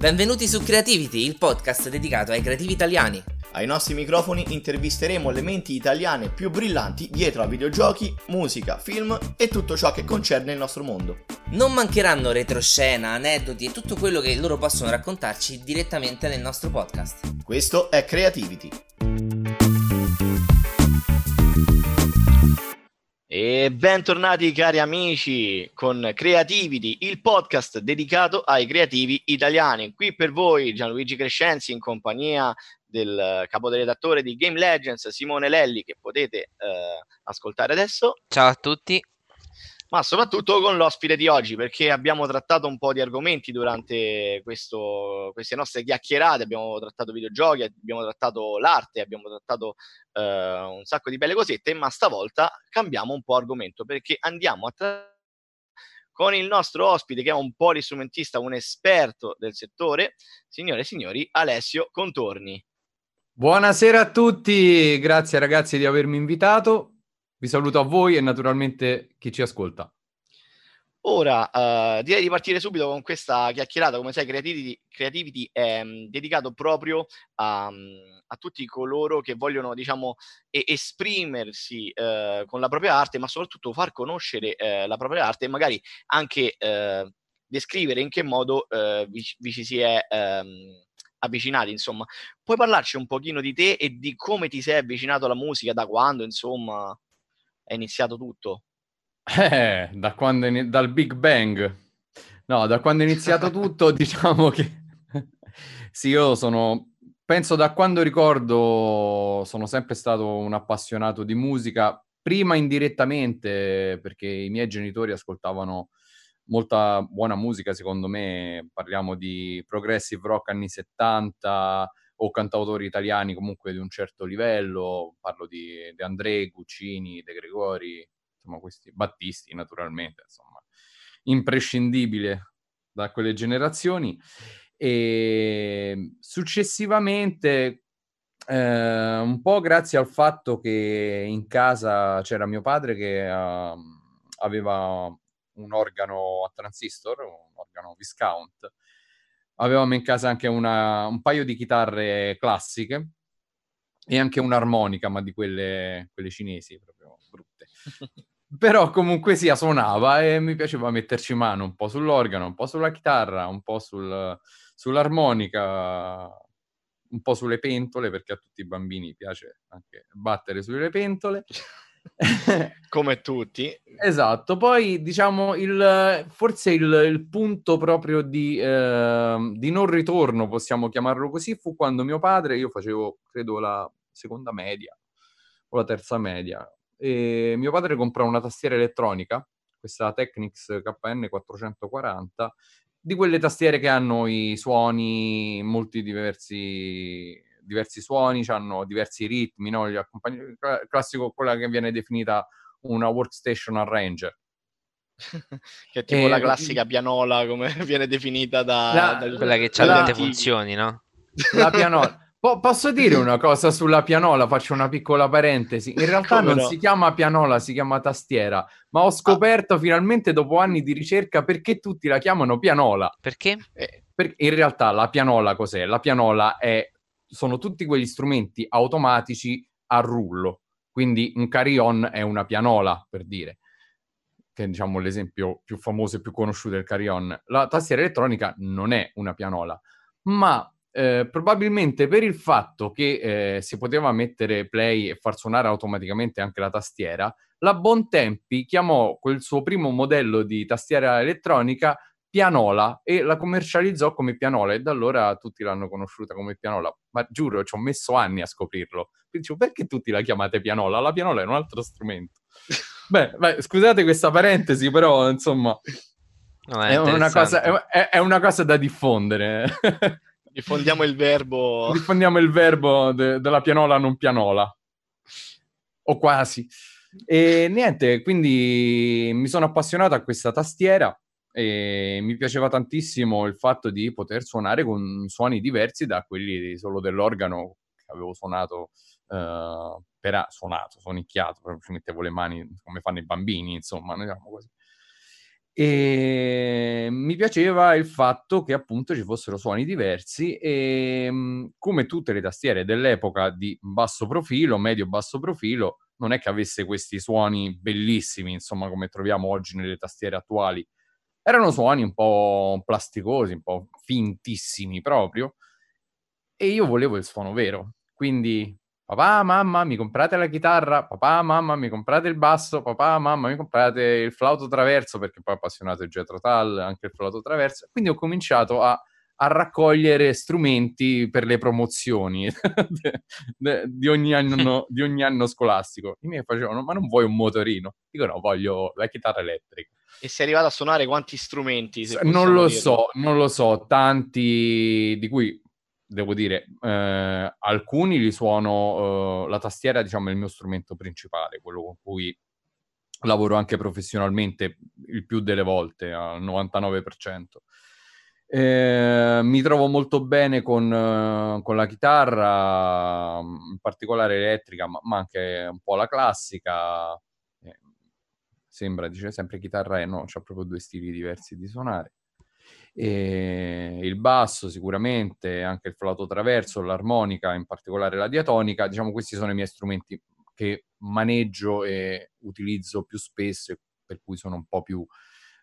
Benvenuti su Creativity, il podcast dedicato ai creativi italiani. Ai nostri microfoni intervisteremo le menti italiane più brillanti dietro a videogiochi, musica, film e tutto ciò che concerne il nostro mondo. Non mancheranno retroscena, aneddoti e tutto quello che loro possono raccontarci direttamente nel nostro podcast. Questo è Creativity. E bentornati cari amici con Creativity, il podcast dedicato ai creativi italiani. Qui per voi Gianluigi Crescenzi in compagnia del caporedattore di Game Legends Simone Lelli che potete eh, ascoltare adesso. Ciao a tutti ma soprattutto con l'ospite di oggi, perché abbiamo trattato un po' di argomenti durante questo, queste nostre chiacchierate, abbiamo trattato videogiochi, abbiamo trattato l'arte, abbiamo trattato eh, un sacco di belle cosette, ma stavolta cambiamo un po' argomento, perché andiamo a trattare con il nostro ospite che è un polistrumentista, un esperto del settore, signore e signori, Alessio Contorni. Buonasera a tutti, grazie ragazzi di avermi invitato. Vi saluto a voi e naturalmente chi ci ascolta. Ora, uh, direi di partire subito con questa chiacchierata. Come sai, Creativity, Creativity è um, dedicato proprio a, um, a, tutti coloro che vogliono, diciamo, e- esprimersi uh, con la propria arte, ma soprattutto far conoscere uh, la propria arte e magari anche descrivere in che modo vi, vi, ci si è um, avvicinati, insomma. Puoi parlarci un pochino di te e di come ti sei avvicinato alla musica, da quando, insomma? È iniziato tutto? Eh, da quando è, dal Big Bang. No, da quando è iniziato tutto, diciamo che sì, io sono, penso da quando ricordo, sono sempre stato un appassionato di musica, prima indirettamente, perché i miei genitori ascoltavano molta buona musica, secondo me, parliamo di progressive rock anni 70, o cantautori italiani comunque di un certo livello, parlo di De André, Guccini, De Gregori, insomma questi, Battisti naturalmente, insomma, imprescindibile da quelle generazioni. E successivamente, eh, un po' grazie al fatto che in casa c'era mio padre che uh, aveva un organo a transistor, un organo Viscount, avevamo in casa anche una, un paio di chitarre classiche e anche un'armonica, ma di quelle, quelle cinesi, proprio brutte. Però comunque sia, suonava e mi piaceva metterci mano un po' sull'organo, un po' sulla chitarra, un po' sul, sull'armonica, un po' sulle pentole, perché a tutti i bambini piace anche battere sulle pentole. come tutti. Esatto, poi diciamo il, forse il, il punto proprio di, eh, di, non ritorno, possiamo chiamarlo così, fu quando mio padre, io facevo credo la seconda media o la terza media, e mio padre comprò una tastiera elettronica, questa Technics KN 440, di quelle tastiere che hanno i suoni molti diversi diversi suoni, hanno diversi ritmi, no? Gli accompagn- classico quella che viene definita una workstation arranger. che è tipo e, la classica pianola, come viene definita da... La, dal, quella che ha tante funzioni, no? La pianola. Po- posso dire una cosa sulla pianola? Faccio una piccola parentesi. In realtà Come non no? si chiama pianola, si chiama tastiera. Ma ho scoperto ah. finalmente dopo anni di ricerca perché tutti la chiamano pianola. Perché? Eh, per- in realtà la pianola cos'è? La pianola è sono tutti quegli strumenti automatici a rullo. Quindi un carillon è una pianola, per dire, che è diciamo l'esempio più famoso e più conosciuto del carillon. La tastiera elettronica non è una pianola, ma eh, probabilmente per il fatto che eh, si poteva mettere play e far suonare automaticamente anche la tastiera, la Bontempi chiamò quel suo primo modello di tastiera elettronica Pianola e la commercializzò come Pianola e da allora tutti l'hanno conosciuta come Pianola. Ma giuro, ci ho messo anni a scoprirlo. Dicevo, perché tutti la chiamate Pianola? La pianola è un altro strumento. beh, beh, scusate questa parentesi, però insomma no, è, è, una cosa, è, è, una cosa, da diffondere. Diffondiamo il verbo. Diffondiamo il verbo de- della pianola non pianola. O quasi. E niente, quindi mi sono appassionato a questa tastiera e mi piaceva tantissimo il fatto di poter suonare con suoni diversi da quelli solo dell'organo che avevo suonato uh, per a- suonato, suonicchiato, proprio ci mettevo le mani come fanno i bambini, insomma, diciamo così. E mi piaceva il fatto che appunto ci fossero suoni diversi e mh, come tutte le tastiere dell'epoca di basso profilo, medio-basso profilo, non è che avesse questi suoni bellissimi, insomma, come troviamo oggi nelle tastiere attuali. Erano suoni un po' plasticosi, un po' fintissimi proprio. E io volevo il suono vero. Quindi, papà, mamma, mi comprate la chitarra, papà, mamma, mi comprate il basso, papà, mamma, mi comprate il flauto traverso, perché poi appassionato di Jethro Tull, anche il flauto traverso. Quindi ho cominciato a a raccogliere strumenti per le promozioni di, ogni anno, di ogni anno scolastico. I miei facevano, ma non vuoi un motorino? Dico no, voglio la chitarra elettrica. E sei arrivato a suonare quanti strumenti? Non lo dirlo? so, non lo so, tanti di cui devo dire, eh, alcuni li suono, eh, la tastiera diciamo è il mio strumento principale, quello con cui lavoro anche professionalmente il più delle volte, al 99%. Eh, mi trovo molto bene con, con, la chitarra, in particolare elettrica, ma, ma anche un po' la classica. Eh, sembra, dice sempre chitarra e no, c'ha proprio due stili diversi di suonare. E il basso sicuramente, anche il flauto traverso, l'armonica, in particolare la diatonica, diciamo questi sono i miei strumenti che maneggio e utilizzo più spesso e per cui sono un po' più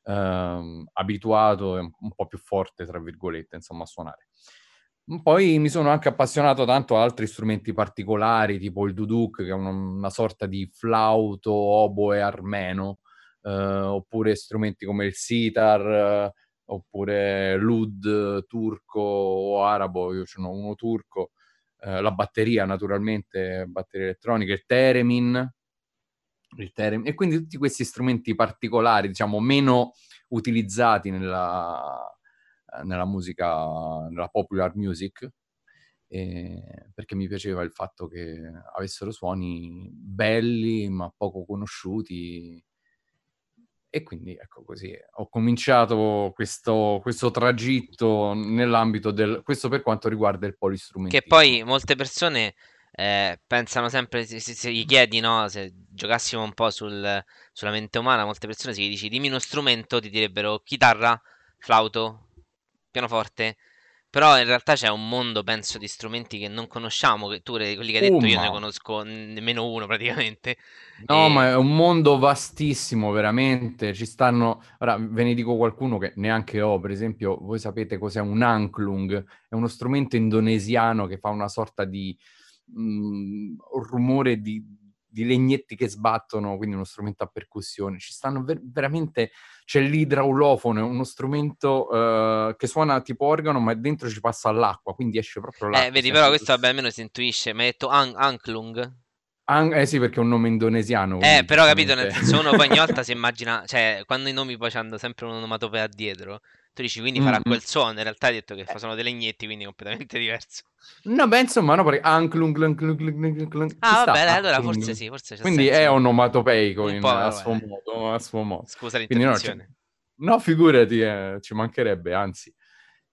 ehm, abituato e un po' più forte, tra virgolette, insomma, a suonare. Poi mi sono anche appassionato tanto a altri strumenti particolari, tipo il duduk, che è una, una sorta di flauto oboe armeno, eh, oppure strumenti come il sitar, eh, oppure l'ud turco o arabo, io ce n'ho uno turco, eh, la batteria naturalmente, batteria elettronica, il theremin, e quindi tutti questi strumenti particolari, diciamo, meno utilizzati nella, nella musica, nella popular music, eh, perché mi piaceva il fatto che avessero suoni belli ma poco conosciuti. E quindi ecco così, ho cominciato questo, questo tragitto nell'ambito del... questo per quanto riguarda il polistrumento. Che poi molte persone eh, pensano sempre, se, se, gli chiedi, no, se giocassimo un po' sul, sulla mente umana, molte persone se gli dici dimmi uno strumento, ti direbbero chitarra, flauto, pianoforte. Però in realtà c'è un mondo, penso, di strumenti che non conosciamo, che tu, quelli che hai detto, io ne conosco nemmeno uno praticamente. No, e... ma è un mondo vastissimo, veramente. Ci stanno... Ora, ve ne dico qualcuno che neanche ho, per esempio, voi sapete cos'è un anklung? È uno strumento indonesiano che fa una sorta di mh, mhmm, rumore di, di, legnetti che sbattono, quindi uno strumento a percussione. Ci stanno ver- veramente, c'è l'idraulofono, uno strumento uh, che suona tipo organo, ma dentro ci passa l'acqua, quindi esce proprio l'acqua. Eh, vedi, però questo vabbè, almeno si intuisce. Mi hai detto an- Anklung? An- eh sì, perché è un nome indonesiano. Eh, però capito, nel senso uno poi ogni volta si immagina, cioè, quando i nomi poi hanno sempre un'onomatopea dietro, tu dici quindi farà mm-hmm. quel suono, in realtà hai detto che eh. sono dei legnetti, quindi completamente diverso. No, beh, insomma, no, perché Anklung, Ah, vabbè, sta, allora forse sì, forse Quindi senso. è onomatopeico in, a, suo modo, a suo modo. Scusa l'interruzione. No, no, figurati, eh, ci mancherebbe, anzi.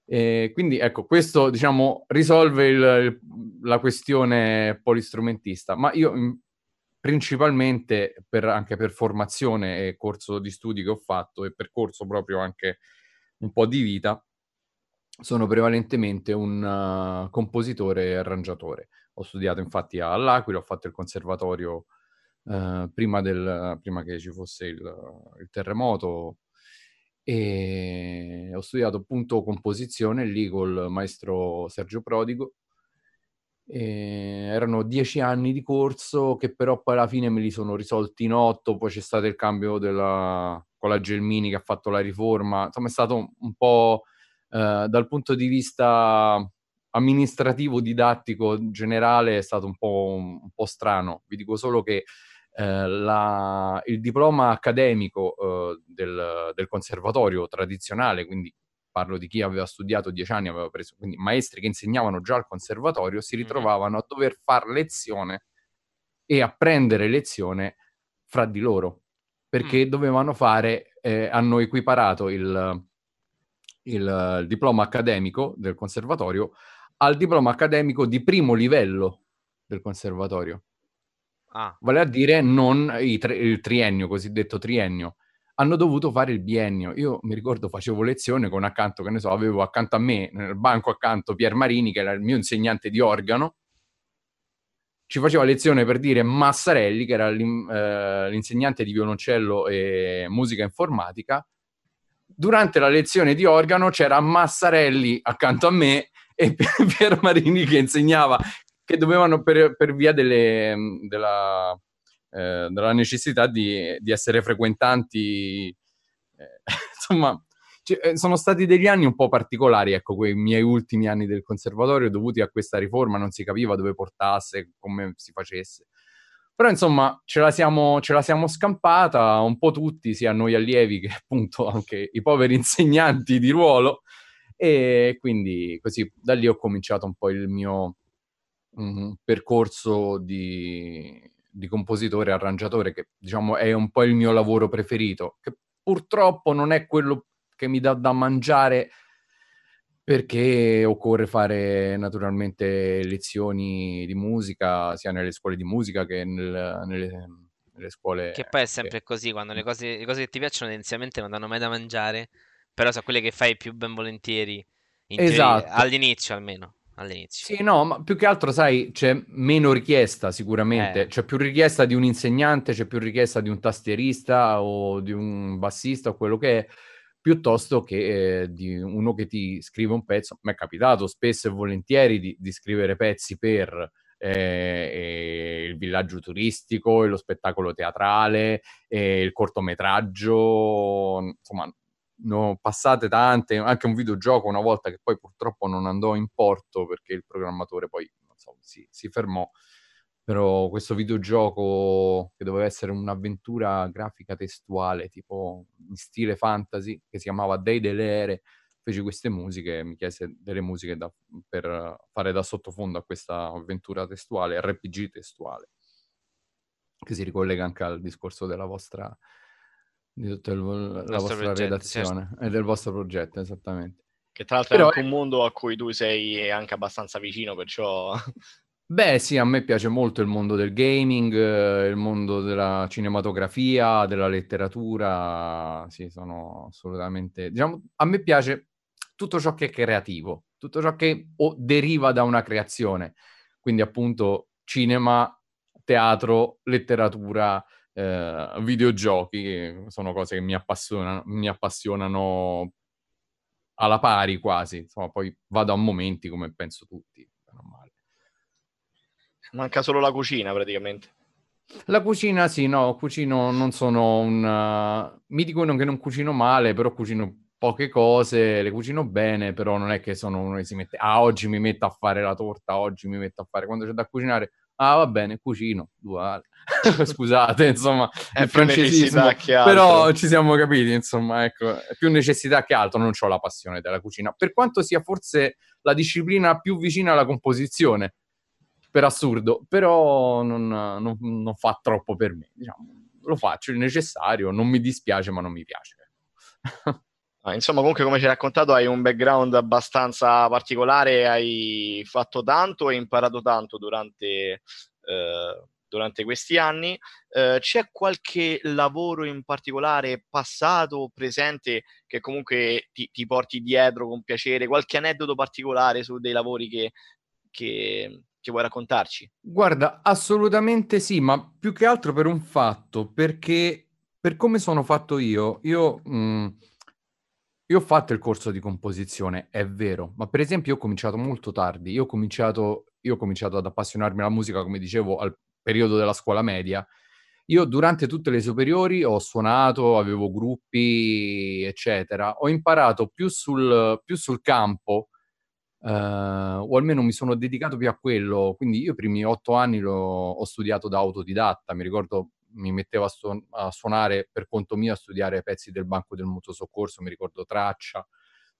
E quindi ecco, questo diciamo risolve il, il, la questione polistrumentista, ma io principalmente per, anche per formazione e corso di studi che ho fatto e percorso proprio anche un po' di vita, sono prevalentemente un uh, compositore e arrangiatore. Ho studiato infatti all'Aquila, ho fatto il conservatorio uh, prima, del, prima, che ci fosse il, il, terremoto e ho studiato appunto composizione lì col maestro Sergio Prodigo. E erano dieci anni di corso che però poi alla fine me li sono risolti in otto, poi c'è stato il cambio della, con la Gelmini che ha fatto la riforma, insomma è stato un po' eh, dal punto di vista amministrativo, didattico, generale è stato un po', un po strano. Vi dico solo che eh, la, il diploma accademico eh, del, del, conservatorio tradizionale, quindi parlo di chi aveva studiato dieci anni, aveva preso, quindi maestri che insegnavano già al conservatorio, si ritrovavano a dover fare lezione e a prendere lezione fra di loro, perché mm. dovevano fare, eh, hanno equiparato il, il, diploma accademico del conservatorio al diploma accademico di primo livello del conservatorio. Ah. Vale a dire non tre, il triennio, cosiddetto triennio. hanno dovuto fare il biennio. Io mi ricordo facevo lezione con accanto, che ne so, avevo accanto a me, nel banco accanto, Pier Marini, che era il mio insegnante di organo, ci faceva lezione per dire Massarelli, che era eh, l'insegnante di violoncello e musica informatica. Durante la lezione di organo c'era Massarelli accanto a me e Pier Marini che insegnava che dovevano per, per via delle, della, eh, della, necessità di, di essere frequentanti, eh, insomma, cioè, eh, sono stati degli anni un po' particolari, ecco, quei miei ultimi anni del conservatorio dovuti a questa riforma, non si capiva dove portasse, come si facesse. Però insomma ce la, siamo, ce la siamo scampata un po' tutti, sia noi allievi che appunto anche i poveri insegnanti di ruolo, e quindi così da lì ho cominciato un po' il mio mh, percorso di, di compositore arrangiatore, che diciamo è un po' il mio lavoro preferito, che purtroppo non è quello che mi dà da mangiare perché occorre fare naturalmente lezioni di musica sia nelle scuole di musica che nel, nelle, nelle, scuole... Che poi è sempre che... così, quando le cose, le cose, che ti piacciono tendenzialmente non danno mai da mangiare, però sono quelle che fai più ben volentieri, esatto. teoria, all'inizio almeno. All'inizio. Sì, no, ma più che altro, sai, c'è meno richiesta sicuramente, eh. c'è più richiesta di un insegnante, c'è più richiesta di un tastierista o di un bassista o quello che è, piuttosto che eh, di uno che ti scrive un pezzo. Mi è capitato spesso e volentieri di, di scrivere pezzi per eh, il villaggio turistico, lo spettacolo teatrale, il cortometraggio, insomma, ne ho passate tante, anche un videogioco una volta che poi purtroppo non andò in porto perché il programmatore poi so, si, si fermò però questo videogioco che doveva essere un'avventura grafica testuale, tipo in stile fantasy, che si chiamava Dei delle Ere, feci queste musiche, mi chiese delle musiche da, per fare da sottofondo a questa avventura testuale, RPG testuale, che si ricollega anche al discorso della vostra, di tutta il, la vostra progetto, redazione certo. e del vostro progetto, esattamente. Che tra l'altro Però è anche un mondo a cui tu sei anche abbastanza vicino, perciò Beh, sì, a me piace molto il mondo del gaming, eh, il mondo della cinematografia, della letteratura. Sì, sono assolutamente... Diciamo, a me piace tutto ciò che è creativo, tutto ciò che o deriva da una creazione. Quindi appunto cinema, teatro, letteratura, eh, videogiochi, sono cose che mi appassionano, mi appassionano alla pari quasi. Insomma, poi vado a momenti come penso tutti. Manca solo la cucina praticamente. La cucina, sì, no, cucino, non sono un... Uh, mi dicono che non cucino male, però cucino poche cose, le cucino bene, però non è che sono uno che si mette, ah, oggi mi metto a fare la torta, oggi mi metto a fare, quando c'è da cucinare, ah, va bene, cucino, uguale. Scusate, insomma, è francesismo, però ci siamo capiti, insomma, ecco, è più necessità che altro, non ho la passione della cucina, per quanto sia forse la disciplina più vicina alla composizione, per assurdo, però non, non, non, fa troppo per me. Diciamo, lo faccio il necessario, non mi dispiace, ma non mi piace. ah, insomma, comunque, come ci hai raccontato, hai un background abbastanza particolare, hai fatto tanto e imparato tanto durante, eh, durante questi anni. Eh, c'è qualche lavoro in particolare passato o presente che comunque ti, ti, porti dietro con piacere? Qualche aneddoto particolare su dei lavori che, che, che vuoi raccontarci? Guarda, assolutamente sì, ma più che altro per un fatto, perché per come sono fatto io, io, mh, mm, io ho fatto il corso di composizione, è vero, ma per esempio io ho cominciato molto tardi, io ho cominciato, io ho cominciato ad appassionarmi alla musica, come dicevo, al periodo della scuola media. Io durante tutte le superiori ho suonato, avevo gruppi, eccetera. Ho imparato più sul, più sul campo o almeno mi sono dedicato più a quello. Quindi io i primi otto anni lo, ho studiato da autodidatta, mi ricordo mi mettevo a, su- a, suonare per conto mio, a studiare pezzi del banco del mutuo soccorso, mi ricordo Traccia,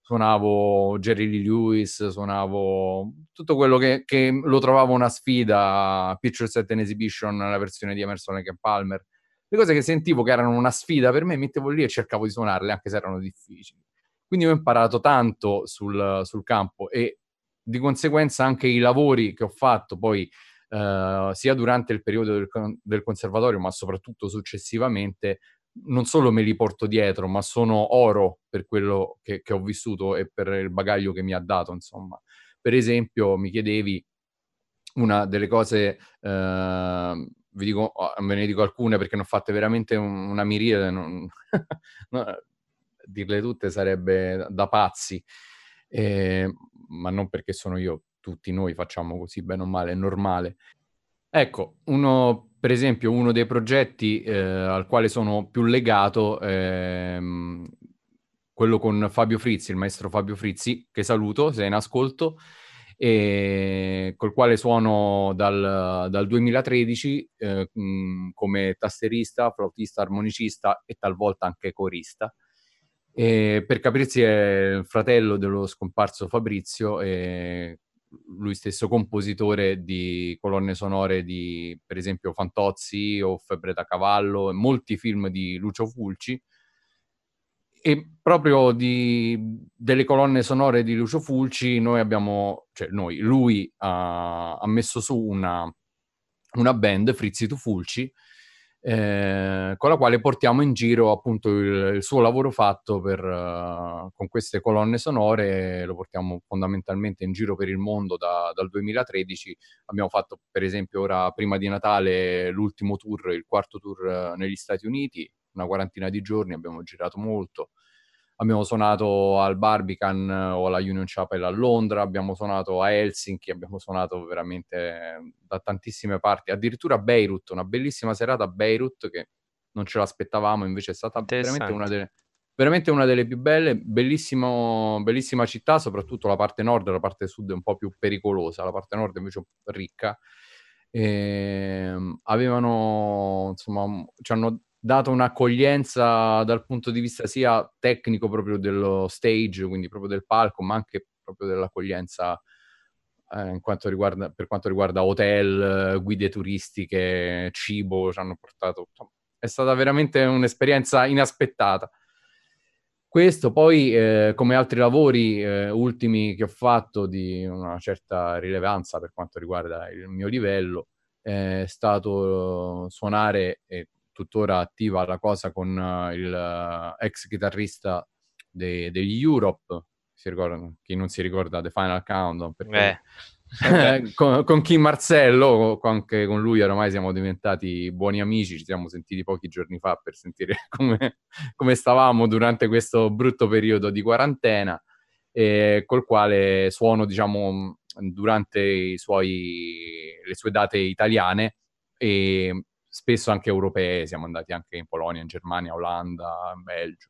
suonavo Jerry Lee Lewis, suonavo tutto quello che, che lo trovavo una sfida, Picture Set and Exhibition, la versione di Emerson Lake Palmer, le cose che sentivo che erano una sfida per me, mettevo lì e cercavo di suonarle, anche se erano difficili. Quindi ho imparato tanto sul, sul campo e di conseguenza anche i lavori che ho fatto poi eh, sia durante il periodo del, del, conservatorio ma soprattutto successivamente non solo me li porto dietro, ma sono oro per quello che, che ho vissuto e per il bagaglio che mi ha dato, insomma. Per esempio, mi chiedevi una delle cose, eh, vi dico, ve ne dico alcune perché ne ho fatte veramente un, una miriade, non, no, dirle tutte sarebbe da pazzi, eh, ma non perché sono io, tutti noi facciamo così, bene o male, è normale. Ecco, uno, per esempio, uno dei progetti eh, al quale sono più legato è ehm, quello con Fabio Frizzi, il maestro Fabio Frizzi, che saluto se è in ascolto, e col quale suono dal, dal 2013 eh, come tasterista, flautista, armonicista e talvolta anche corista. E per capirsi è il fratello dello scomparso Fabrizio, e lui stesso compositore di colonne sonore di, per esempio, Fantozzi o Febbre da Cavallo e molti film di Lucio Fulci. E proprio di, delle colonne sonore di Lucio Fulci, noi abbiamo, cioè noi, lui ha, ha messo su una, una band, Frizzi tu Fulci, eh, con la quale portiamo in giro appunto il, il suo lavoro fatto per, uh, con queste colonne sonore, lo portiamo fondamentalmente in giro per il mondo da, dal 2013. Abbiamo fatto per esempio ora prima di Natale l'ultimo tour, il quarto tour uh, negli Stati Uniti, una quarantina di giorni, abbiamo girato molto abbiamo suonato al Barbican eh, o alla Union Chapel a Londra, abbiamo suonato a Helsinki, abbiamo suonato veramente eh, da tantissime parti, addirittura a Beirut, una bellissima serata a Beirut che non ce l'aspettavamo, invece è stata veramente una delle, veramente una delle più belle, bellissima città, soprattutto la parte nord, la parte sud è un po' più pericolosa, la parte nord invece è ricca. E, ehm, avevano, insomma, ci hanno dato un'accoglienza dal punto di vista sia tecnico proprio dello stage, quindi proprio del palco, ma anche proprio dell'accoglienza eh, quanto riguarda, per quanto riguarda hotel, guide turistiche, cibo, ci hanno portato... È stata veramente un'esperienza inaspettata. Questo poi, eh, come altri lavori eh, ultimi che ho fatto di una certa rilevanza per quanto riguarda il mio livello, è stato suonare e tuttora attiva la cosa con uh, il uh, ex chitarrista degli de Europe, si ricorda, chi non si ricorda The Final Countdown, perché... Eh. con, con Kim Marcello, anche con lui oramai siamo diventati buoni amici, ci siamo sentiti pochi giorni fa per sentire come, come stavamo durante questo brutto periodo di quarantena, e col quale suono, diciamo, durante suoi, le sue date italiane e spesso anche europee, siamo andati anche in Polonia, in Germania, Olanda, in Belgio.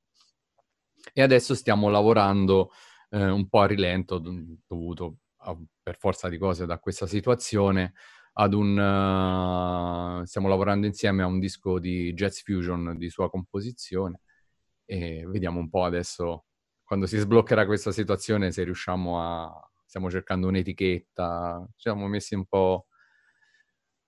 E adesso stiamo lavorando eh, un po' a rilento, dovuto a, per forza di cose da questa situazione, ad un... Uh, stiamo lavorando insieme a un disco di jazz fusion di sua composizione e vediamo un po' adesso, quando si sbloccherà questa situazione, se riusciamo a... Stiamo cercando un'etichetta, ci siamo messi un po'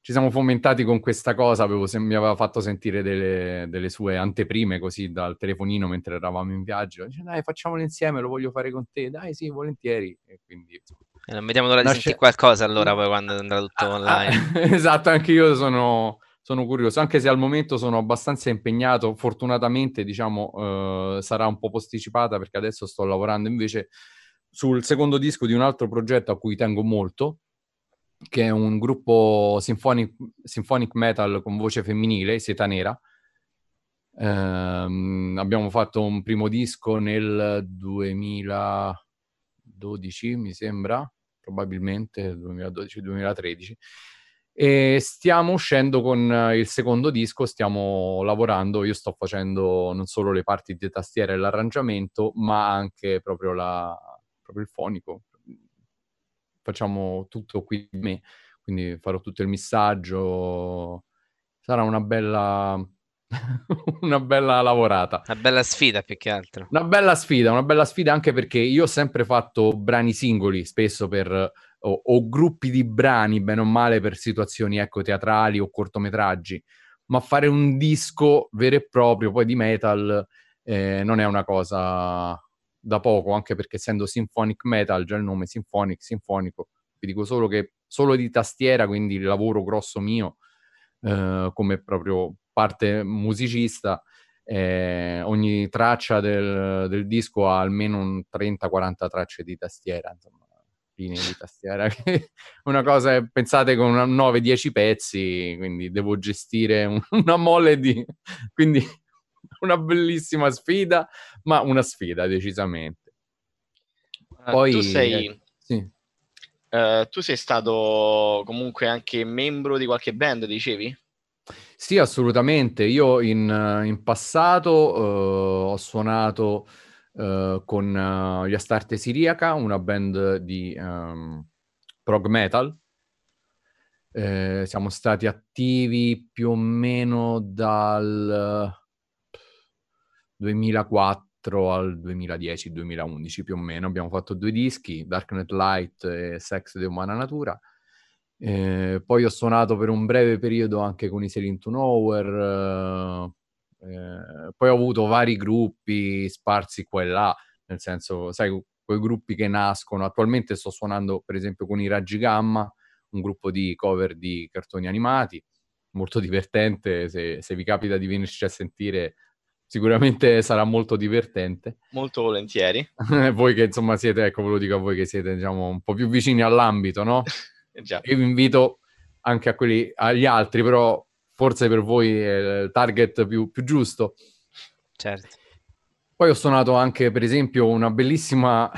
ci siamo fomentati con questa cosa, avevo, mi aveva fatto sentire delle, delle, sue anteprime così dal telefonino mentre eravamo in viaggio. Dice, dai, facciamolo insieme, lo voglio fare con te. Dai, sì, volentieri. E quindi... E non vediamo l'ora di Nasce... sentire qualcosa allora poi quando andrà tutto ah, online. Ah, esatto, anche io sono, sono, curioso, anche se al momento sono abbastanza impegnato. Fortunatamente, diciamo, eh, sarà un po' posticipata perché adesso sto lavorando invece sul secondo disco di un altro progetto a cui tengo molto, che è un gruppo symphonic, symphonic metal con voce femminile, Seta Nera. Eh, abbiamo fatto un primo disco nel 2012, mi sembra, probabilmente 2012-2013. E stiamo uscendo con il secondo disco, stiamo lavorando, io sto facendo non solo le parti di tastiera e l'arrangiamento, ma anche proprio, la, proprio il fonico, facciamo tutto qui di me, quindi farò tutto il missaggio, sarà una bella... una bella lavorata. Una bella sfida più che altro. Una bella sfida, una bella sfida anche perché io ho sempre fatto brani singoli, spesso per... o, o gruppi di brani, bene o male, per situazioni, ecco, teatrali o cortometraggi, ma fare un disco vero e proprio, poi di metal, eh, non è una cosa da poco, anche perché essendo symphonic metal, già il nome symphonic, sinfonico, vi dico solo che solo di tastiera, quindi il lavoro grosso mio eh, come proprio parte musicista, eh, ogni traccia del, del, disco ha almeno un 30-40 tracce di tastiera, insomma, linee di tastiera. una cosa, pensate con 9-10 pezzi, quindi devo gestire un, una mole di... quindi una bellissima sfida, ma una sfida decisamente. Uh, Poi, tu sei... Eh, sì. Uh, tu sei stato comunque anche membro di qualche band, dicevi? Sì, assolutamente. Io in, in passato uh, ho suonato uh, con gli Astarte Siriaca, una band di um, prog metal. Eh, siamo stati attivi più o meno dal 2004 al 2010-2011 più o meno. Abbiamo fatto due dischi, Darknet Light e Sex di Umana Natura. Eh, poi ho suonato per un breve periodo anche con i Selin to Nowhere, eh, poi ho avuto vari gruppi sparsi qua e là, nel senso, sai, quei gruppi che nascono. Attualmente sto suonando per esempio con i Raggi Gamma, un gruppo di cover di cartoni animati, molto divertente, se, se vi capita di venirci a sentire sicuramente sarà molto divertente. Molto volentieri. voi che insomma siete, ecco ve lo dico a voi che siete diciamo un po' più vicini all'ambito, no? Già. Io vi invito anche a quelli, agli altri, però forse per voi è il target più, più giusto. Certo. Poi ho suonato anche, per esempio, una bellissima...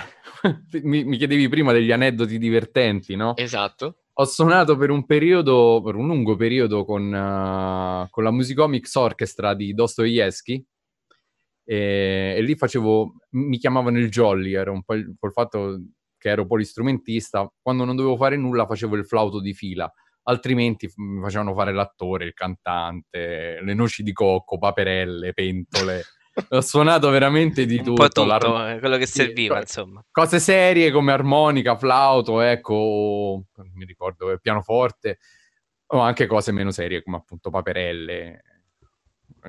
mi, mi, chiedevi prima degli aneddoti divertenti, no? Esatto. Ho suonato per un periodo, per un lungo periodo, con, uh, con la Musicomics Orchestra di Dostoevsky, e, e, lì facevo, mi chiamavano il Jolly, era un po' il, col fatto che ero polistrumentista, quando non dovevo fare nulla facevo il flauto di fila, altrimenti mi facevano fare l'attore, il cantante, le noci di cocco, paperelle, pentole. Ho suonato veramente di tutto. Tutto, eh, quello che serviva, sì, insomma. Cose serie come armonica, flauto, ecco, mi ricordo, eh, pianoforte, o anche cose meno serie come appunto paperelle,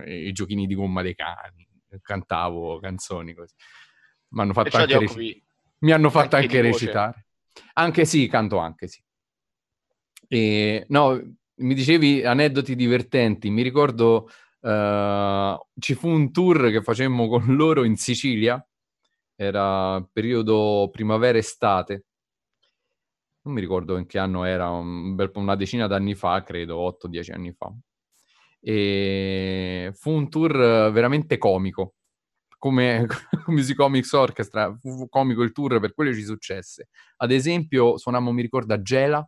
i giochini di gomma dei cani, cantavo canzoni così. Mi hanno fatto anche... Rec- mi hanno fatto anche, anche recitare. Anche sì, canto anche sì. E, no, mi dicevi aneddoti divertenti. Mi ricordo uh, ci fu un tour che facemmo con loro in Sicilia. Era periodo primavera-estate. Non mi ricordo in che anno era, un bel, una decina d'anni fa, credo, 8-10 anni fa. E fu un tour veramente comico come Music Comics Orchestra, fu comico il tour per quello ci successe. Ad esempio, suonammo, mi ricordo, a Gela,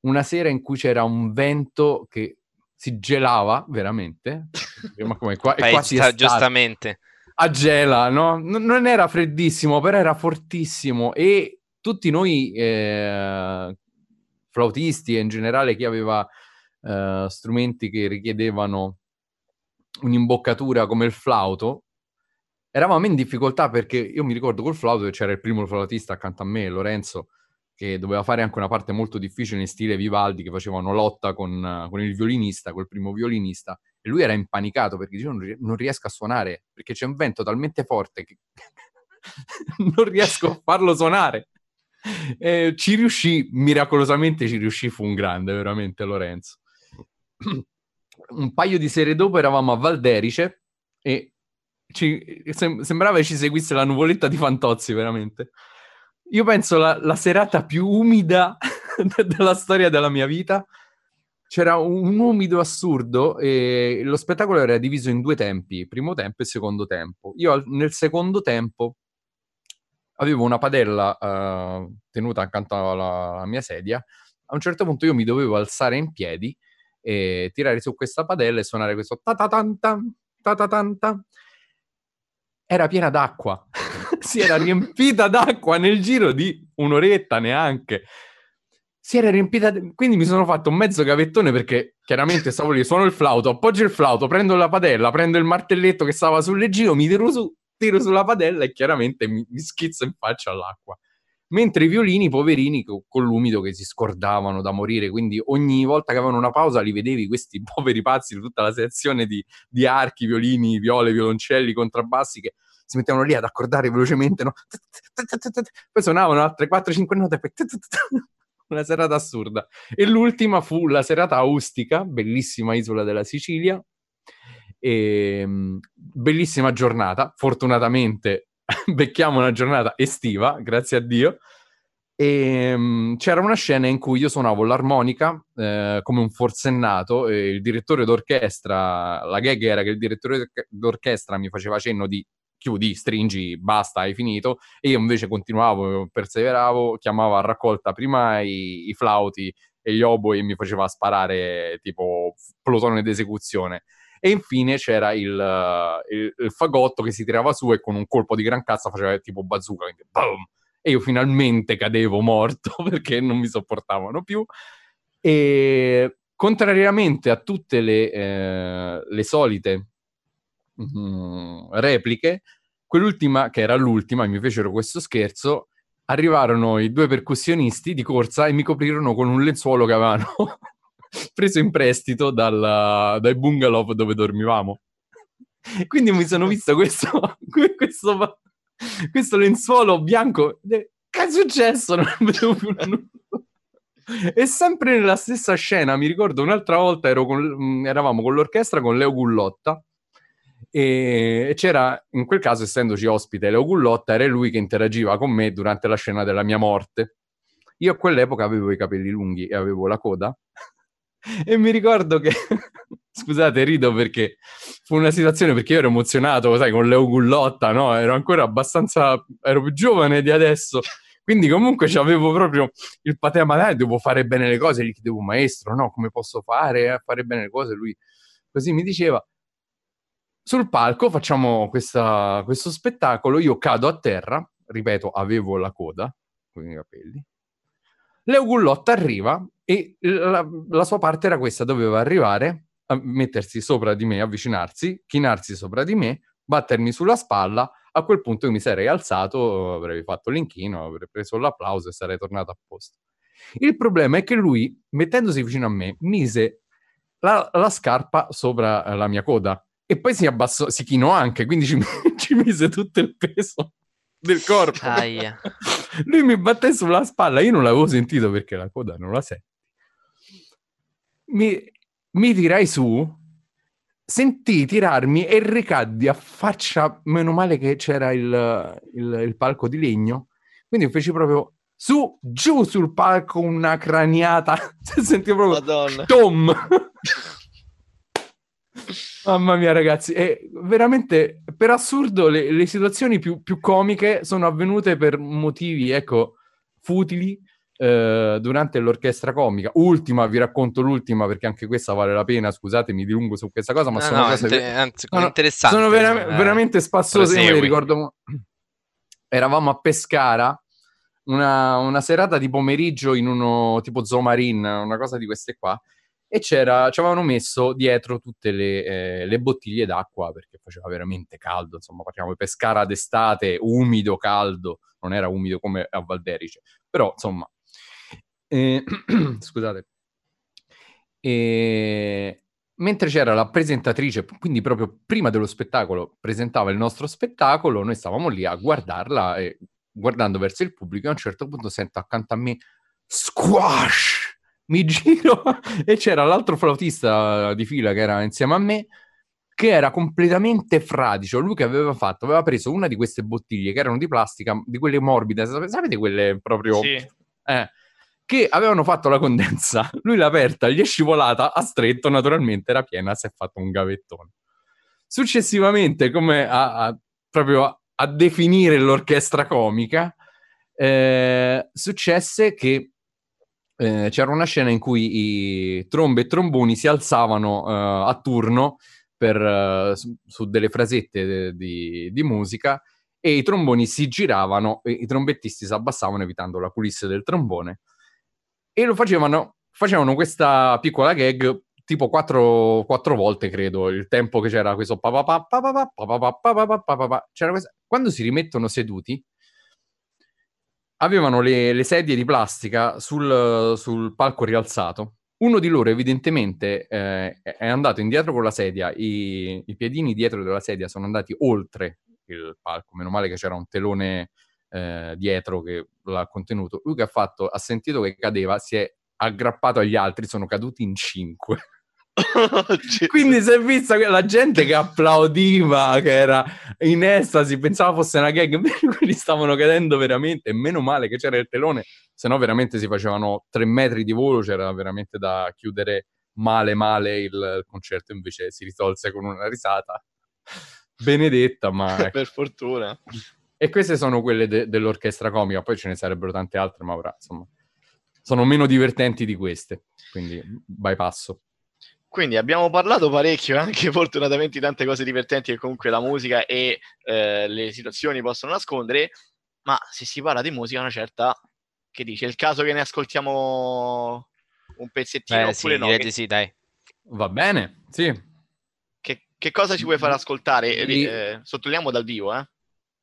una sera in cui c'era un vento che si gelava veramente, ma come qua, Beh, quasi sta, giustamente. A Gela, no? non era freddissimo, però era fortissimo e tutti noi eh, flautisti e in generale chi aveva eh, strumenti che richiedevano un'imboccatura come il flauto, eravamo in difficoltà perché io mi ricordo col flauto che c'era il primo flautista accanto a me, Lorenzo, che doveva fare anche una parte molto difficile in stile Vivaldi, che faceva una lotta con, con il violinista, col primo violinista, e lui era impanicato perché diceva non riesco a suonare, perché c'è un vento talmente forte che non riesco a farlo suonare. E ci riuscì, miracolosamente ci riuscì, fu un grande, veramente Lorenzo. Un paio di sere dopo eravamo a Valderice e ci, sem- sembrava che ci seguisse la nuvoletta di Fantozzi, veramente. Io penso la, la serata più umida della storia della mia vita. C'era un umido assurdo e lo spettacolo era diviso in due tempi, primo tempo e secondo tempo. Io nel secondo tempo avevo una padella uh, tenuta accanto alla, alla mia sedia. A un certo punto io mi dovevo alzare in piedi e tirare su questa padella e suonare questo ta ta ta ta ta ta ta era piena d'acqua. si era riempita d'acqua nel giro di un'oretta neanche. Si era riempita, quindi mi sono fatto un mezzo gavettone perché chiaramente stavo lì, suono il flauto, appoggio il flauto, prendo la padella, prendo il martelletto che stava sul leggino, mi tiro su, tiro sulla padella e chiaramente mi, mi schizzo in faccia all'acqua. Mentre i violini, poverini, con l'umido che si scordavano da morire, quindi ogni volta che avevano una pausa li vedevi questi poveri pazzi di tutta la sezione di, di archi, violini, viole, violoncelli, contrabbassi che si mettevano lì ad accordare velocemente, no? Poi suonavano altre 4-5 note poi una serata assurda. E l'ultima fu la serata Austica, bellissima isola della Sicilia, E, mh, bellissima giornata, fortunatamente becchiamo una giornata estiva, grazie a Dio. E mh, c'era una scena in cui io suonavo l'armonica eh, come un forsennato e il direttore d'orchestra, la gag era che il direttore d'orchestra mi faceva cenno di chiudi, stringi, basta, hai finito. E io invece continuavo, perseveravo, chiamavo a raccolta prima i, i flauti e gli oboi e mi faceva sparare tipo plotone d'esecuzione. E infine c'era il, il, il, fagotto che si tirava su e con un colpo di gran cazzo faceva tipo bazooka, quindi boom! E io finalmente cadevo morto perché non mi sopportavano più. E contrariamente a tutte le, eh, le solite mh, repliche, quell'ultima, che era l'ultima, mi fecero questo scherzo, arrivarono i due percussionisti di corsa e mi coprirono con un lenzuolo che avevano preso in prestito dal, dai bungalow dove dormivamo. Quindi mi sono visto questo, questo, questo lenzuolo bianco. Che è successo? Non vedevo più nulla. E sempre nella stessa scena, mi ricordo un'altra volta con, mm, eravamo con l'orchestra con Leo Gullotta e c'era, in quel caso, essendoci ospite Leo Gullotta, era lui che interagiva con me durante la scena della mia morte. Io a quell'epoca avevo i capelli lunghi e avevo la coda e mi ricordo che, scusate, rido perché fu una situazione perché io ero emozionato, sai, con Leo Gullotta, no? Ero ancora abbastanza, ero più giovane di adesso, quindi comunque avevo proprio il patema, dai, devo fare bene le cose, gli chiedevo, maestro, no, come posso fare a fare bene le cose? Lui così mi diceva, sul palco facciamo questa, questo spettacolo, io cado a terra, ripeto, avevo la coda, con i capelli, Leo Gullotta arriva e la, la, sua parte era questa, doveva arrivare a mettersi sopra di me, avvicinarsi, chinarsi sopra di me, battermi sulla spalla, a quel punto io mi sarei alzato, avrei fatto l'inchino, avrei preso l'applauso e sarei tornato a posto. Il problema è che lui, mettendosi vicino a me, mise la, la scarpa sopra la mia coda e poi si abbassò, si chinò anche, quindi ci, ci mise tutto il peso del corpo. Aia. Lui mi batté sulla spalla, io non l'avevo sentito perché la coda non la senti. Mi, mi tirai su, sentì tirarmi e ricaddi a faccia, meno male che c'era il, il, il palco di legno, quindi feci proprio su, giù sul palco una craniata, sentivo proprio Madonna. Tom. Mamma mia, ragazzi, è veramente per assurdo le, le situazioni più, più, comiche sono avvenute per motivi, ecco, futili eh, durante l'orchestra comica. Ultima, vi racconto l'ultima perché anche questa vale la pena. Scusatemi, mi dilungo su questa cosa, ma no, sono no, cose inter- anzi, sono, interessanti. Sono vera- eh, veramente spassose. Io mi ricordo, eravamo a Pescara. Una, una serata di pomeriggio in uno tipo Zomarin, una cosa di queste qua e c'era, ci avevano messo dietro tutte le, eh, le, bottiglie d'acqua perché faceva veramente caldo, insomma parliamo di Pescara d'estate, umido, caldo, non era umido come a Valderice, però insomma, eh, scusate, e, mentre c'era la presentatrice, quindi proprio prima dello spettacolo presentava il nostro spettacolo, noi stavamo lì a guardarla e guardando verso il pubblico a un certo punto sento accanto a me squash mi giro e c'era l'altro flautista di fila che era insieme a me che era completamente fradicio. Lui che aveva fatto, aveva preso una di queste bottiglie che erano di plastica, di quelle morbide, sapete quelle proprio... Sì. Eh, che avevano fatto la condensa. Lui l'ha aperta, gli è scivolata, ha stretto, naturalmente era piena, si è fatto un gavettone. Successivamente, come a, a proprio a, a, definire l'orchestra comica, eh, successe che eh, c'era una scena in cui i trombe e tromboni si alzavano uh, a turno per, uh, su, su, delle frasette di, di, musica e i tromboni si giravano e i trombettisti si abbassavano evitando la culisse del trombone e lo facevano, facevano questa piccola gag tipo quattro, quattro volte credo il tempo che c'era questo c'era questa... quando si rimettono seduti avevano le, le sedie di plastica sul, sul, palco rialzato. Uno di loro evidentemente eh, è andato indietro con la sedia, I, i, piedini dietro della sedia sono andati oltre il palco, meno male che c'era un telone eh, dietro che l'ha contenuto. Lui che ha fatto, ha sentito che cadeva, si è aggrappato agli altri, sono caduti in cinque. Quindi si è vista la gente che applaudiva, che era in estasi, pensava fosse una gag, quelli stavano cadendo veramente, meno male che c'era il telone, se no veramente si facevano tre metri di volo, c'era veramente da chiudere male male il concerto, invece si risolse con una risata benedetta, ma... Per fortuna. E queste sono quelle de- dell'orchestra comica, poi ce ne sarebbero tante altre, ma ora, insomma, sono meno divertenti di queste, quindi bypasso. Quindi abbiamo parlato parecchio, anche fortunatamente di tante cose divertenti che comunque la musica e eh, le situazioni possono nascondere, ma se si parla di musica una certa, che dice, è il caso che ne ascoltiamo un pezzettino Beh, oppure sì, no? Che, sì, dai. Va bene, sì. che, che cosa ci vuoi far ascoltare? Di- Eh, sottolineiamo dal vivo, eh?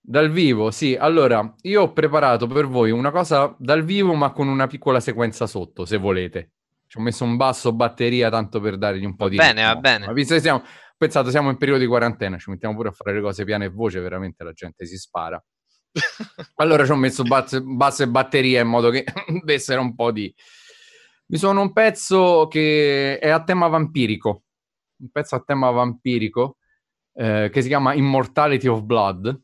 Dal vivo, sì. Allora, io ho preparato per voi una cosa dal vivo, ma con una piccola sequenza sotto, se volete. Ci ho messo un basso batteria tanto per dargli un po' Va di bene, ritmo. va bene. Ma visto che siamo, ho pensato, siamo in periodo di quarantena, ci mettiamo pure a fare le cose piane e voce, veramente la gente si spara. Allora ci ho messo basso, basso e batteria in modo che dessero un po' di... Mi sono un pezzo che è a tema vampirico, un pezzo a tema vampirico eh, che si chiama Immortality of Blood.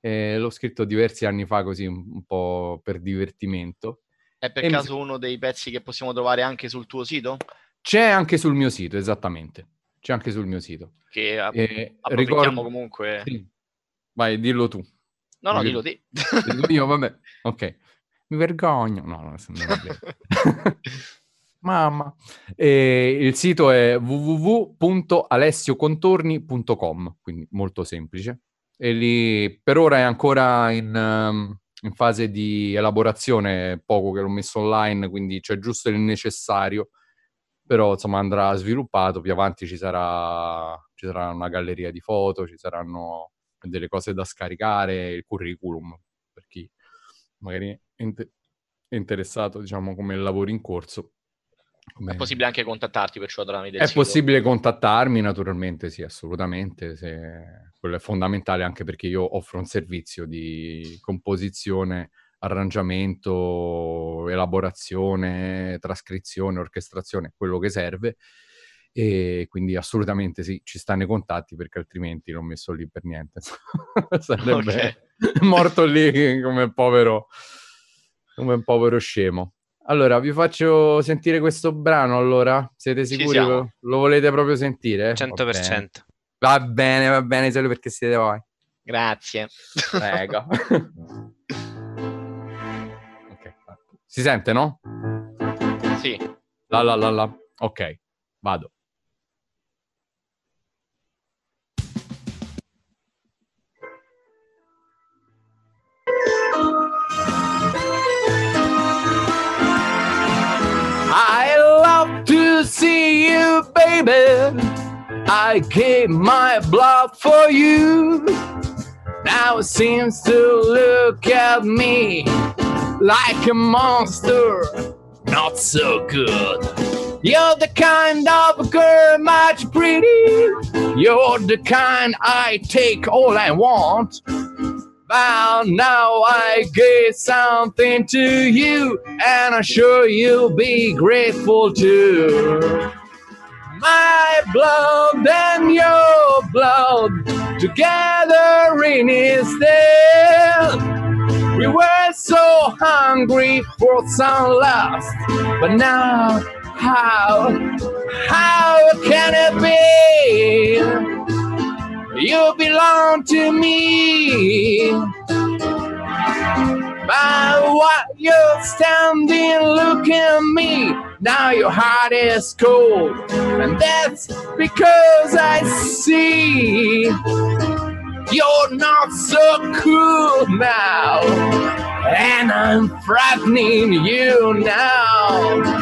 Eh, l'ho scritto diversi anni fa così un, un po' per divertimento. È per E mi- caso uno dei pezzi che possiamo trovare anche sul tuo sito? C'è anche sul mio sito, esattamente. C'è anche sul mio sito. Che Eh, approfittiamo ricordo... comunque... Sì. Vai, dillo tu. No, no, Dillo- te. Dillo io, vabbè. Ok. Mi vergogno. No, no, non è vero. Mamma. E il sito è www.alessiocontorni.com, quindi molto semplice. E lì per ora è ancora in, ehm, in fase di elaborazione, poco che l'ho messo online, quindi c'è giusto il necessario, però insomma andrà sviluppato, più avanti ci sarà, ci sarà una galleria di foto, ci saranno delle cose da scaricare, il curriculum per chi magari è inte- è interessato, diciamo, come lavoro in corso. Come- È possibile anche contattarti perciò tramite è sito. possibile contattarmi, naturalmente, sì, assolutamente. se- Quello è fondamentale anche perché io offro un servizio di composizione, arrangiamento, elaborazione, trascrizione, orchestrazione, quello che serve. E quindi assolutamente sì, ci stanno i contatti perché altrimenti l'ho messo lì per niente. Sarebbe morto lì come povero, come un povero scemo. Allora, vi faccio sentire questo brano, allora? Siete sicuri? Lo, lo volete proprio sentire? 100%. Va bene, va bene, solo perché siete voi. Grazie. Prego. ok. Si sente, no? sì. La la la la. Ok, vado. See you, baby. I gave my blood for you. Now it seems to look at me like a monster. Not so good. You're the kind of girl much pretty. You're the kind I take all I want. Now I give something to you, and I'm sure you'll be grateful too. My blood and your blood together in his death. We were so hungry for some lust, but now how, how can it be? You belong to me. But while you're standing, look at me. Now your heart is cold, and that's because I see you're not so cool now, and I'm frightening you now.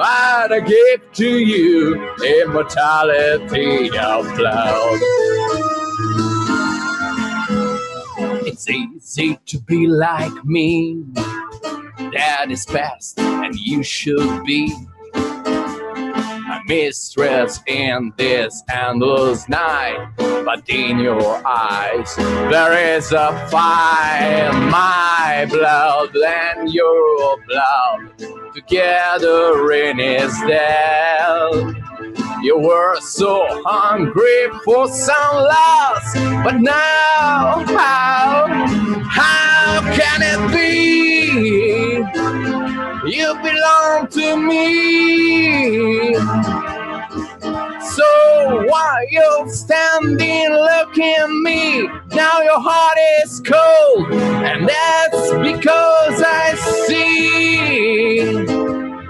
But I give to you immortality of blood. It's easy to be like me. That is best, and you should be mistress in this endless night. But in your eyes, there is a fire. My blood and your blood together in his death. You were so hungry for some loss, but now how, how can it be? You belong to me. So while you're standing looking at me, now your heart is cold, and that's because I see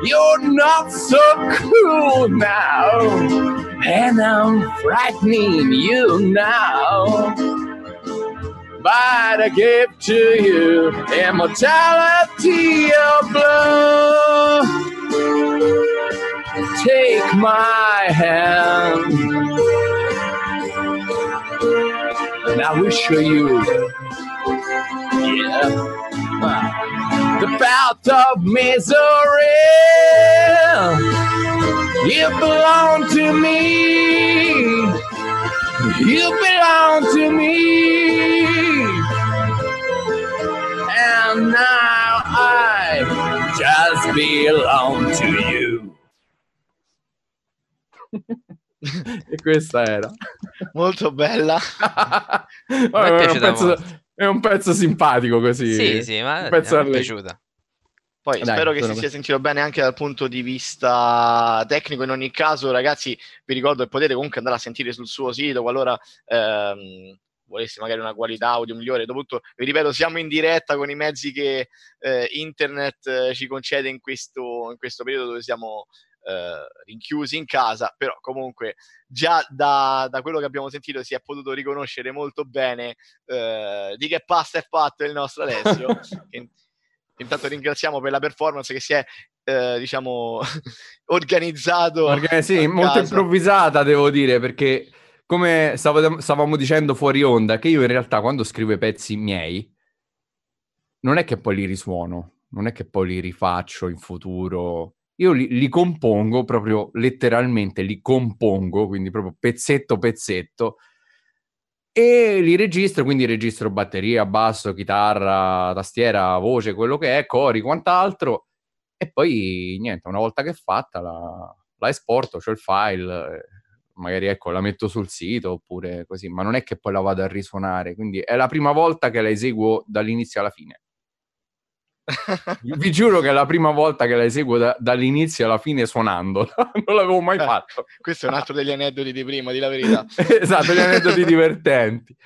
you're not so cool now, and I'm frightening you now. But I give to you immortality of blood. Take my hand, and I will show you, yeah, the path of misery. You belong to me. You belong to me. Belong to you. e questa era. Molto bella. Vabbè, è, un pezzo, molto. è un pezzo simpatico così. Sì, sì, ma Un mi è piaciuta. Poi Dai, spero che si sia sentito bene anche dal punto di vista tecnico. In ogni caso, ragazzi, vi ricordo che potete comunque andare a sentire sul suo sito qualora ehm, voleste magari una qualità audio migliore. Dopotutto, vi ripeto, siamo in diretta con i mezzi che eh, internet eh, ci concede in questo, in questo periodo dove siamo eh, rinchiusi in casa, però comunque già da, da quello che abbiamo sentito si è potuto riconoscere molto bene eh, di che pasta è fatto il nostro Alessio. che intanto ringraziamo per la performance che si è eh, diciamo organizzato Perché sì, molto improvvisata devo dire, perché come stavamo dicendo fuori onda, che io in realtà quando scrivo i pezzi miei, non è che poi li risuono, non è che poi li rifaccio in futuro. Io li, li compongo proprio letteralmente, li compongo, quindi proprio pezzetto pezzetto, e li registro, quindi registro batteria, basso, chitarra, tastiera, voce, quello che è, cori, quant'altro, e poi niente, una volta che è fatta la, la esporto, c'ho il file, magari ecco la metto sul sito oppure così, ma non è che poi la vado a risuonare, quindi è la prima volta che la eseguo dall'inizio alla fine. Vi giuro che è la prima volta che la eseguo da- dall'inizio alla fine suonando, non l'avevo mai Eh, fatto. questo è un altro degli aneddoti di prima di la verità esatto, gli aneddoti divertenti.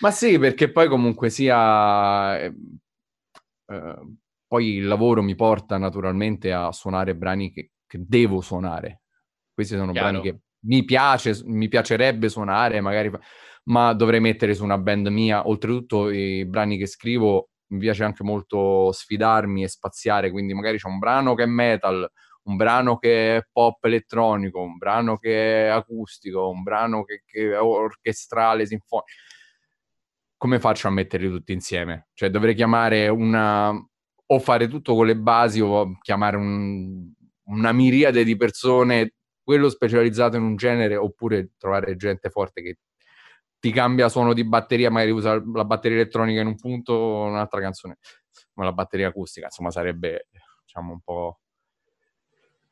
Ma sì, perché poi comunque sia... eh, eh, poi il lavoro mi porta naturalmente a suonare brani che, che devo suonare. Questi sono Chiaro. brani che mi piace, mi piacerebbe suonare, magari, ma dovrei mettere su una band mia. Oltretutto i brani che scrivo mi piace anche molto sfidarmi e spaziare, quindi magari c'è un brano che è metal, un brano che è pop elettronico, un brano che è acustico, un brano che, che è orchestrale, sinfonico. Come faccio a metterli tutti insieme? Cioè dovrei chiamare una... o fare tutto con le basi o chiamare un- una miriade di persone, quello specializzato in un genere, oppure trovare gente forte che ti cambia suono di batteria, magari usa la batteria elettronica in un punto, un'altra canzone, ma la batteria acustica, insomma, sarebbe diciamo un po'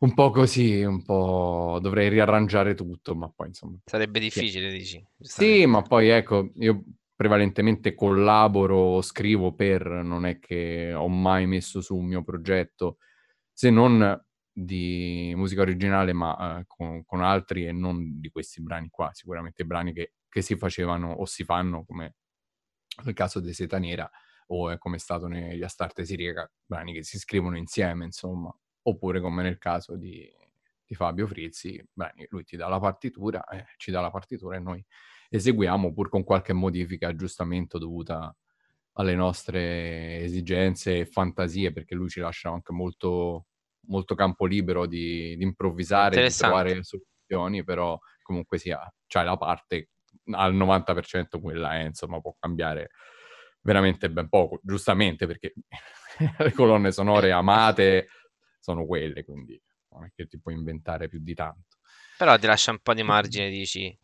un po' così, un po' dovrei riarrangiare tutto, ma poi insomma. Sarebbe difficile, dici. Sì, ma poi ecco, io prevalentemente collaboro, scrivo per, non è che ho mai messo su un mio progetto, se non di musica originale, ma eh, con, con altri e non di questi brani qua, sicuramente brani che, che si facevano o si fanno, come nel caso di Seta Nera, o è come è stato negli Astarte Sirica, brani che si scrivono insieme, insomma, oppure come nel caso di, di Fabio Frizzi, brani, lui ti dà la partitura, eh, ci dà la partitura e noi eseguiamo pur con qualche modifica, aggiustamento dovuta alle nostre esigenze e fantasie, perché lui ci lascia anche molto, molto campo libero di, di improvvisare, di trovare soluzioni, però comunque sia, c'hai la parte al 90% quella è, insomma, può cambiare veramente ben poco, giustamente perché le colonne sonore amate sono quelle, quindi non è che ti puoi inventare più di tanto. Però ti lascia un po' di margine, dici.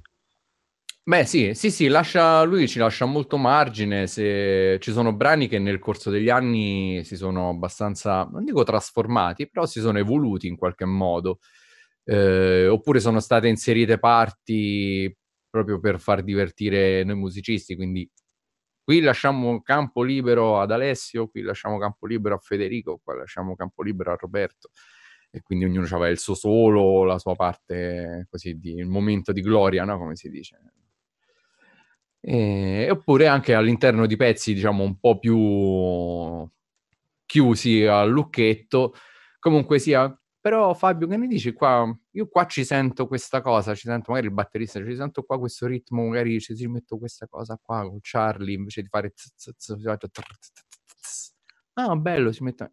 Beh, sì, sì, sì, lascia, lui ci lascia molto margine. Se ci sono brani che nel corso degli anni si sono abbastanza, non dico trasformati, però si sono evoluti in qualche modo. eh, oppure sono state inserite parti proprio per far divertire noi musicisti, quindi qui lasciamo campo libero ad Alessio, qui lasciamo campo libero a Federico, qua lasciamo campo libero a Roberto e quindi ognuno aveva il suo solo, la sua parte così di il momento di gloria, no? come si dice. E, oppure anche all'interno di pezzi, diciamo, un po' più chiusi al lucchetto, comunque sia però Fabio, che ne dici qua? Io qua ci sento questa cosa, ci sento magari il batterista, ci sento qua questo ritmo, magari ci, metto questa cosa qua con Charlie invece di fare Ah, bello, si mette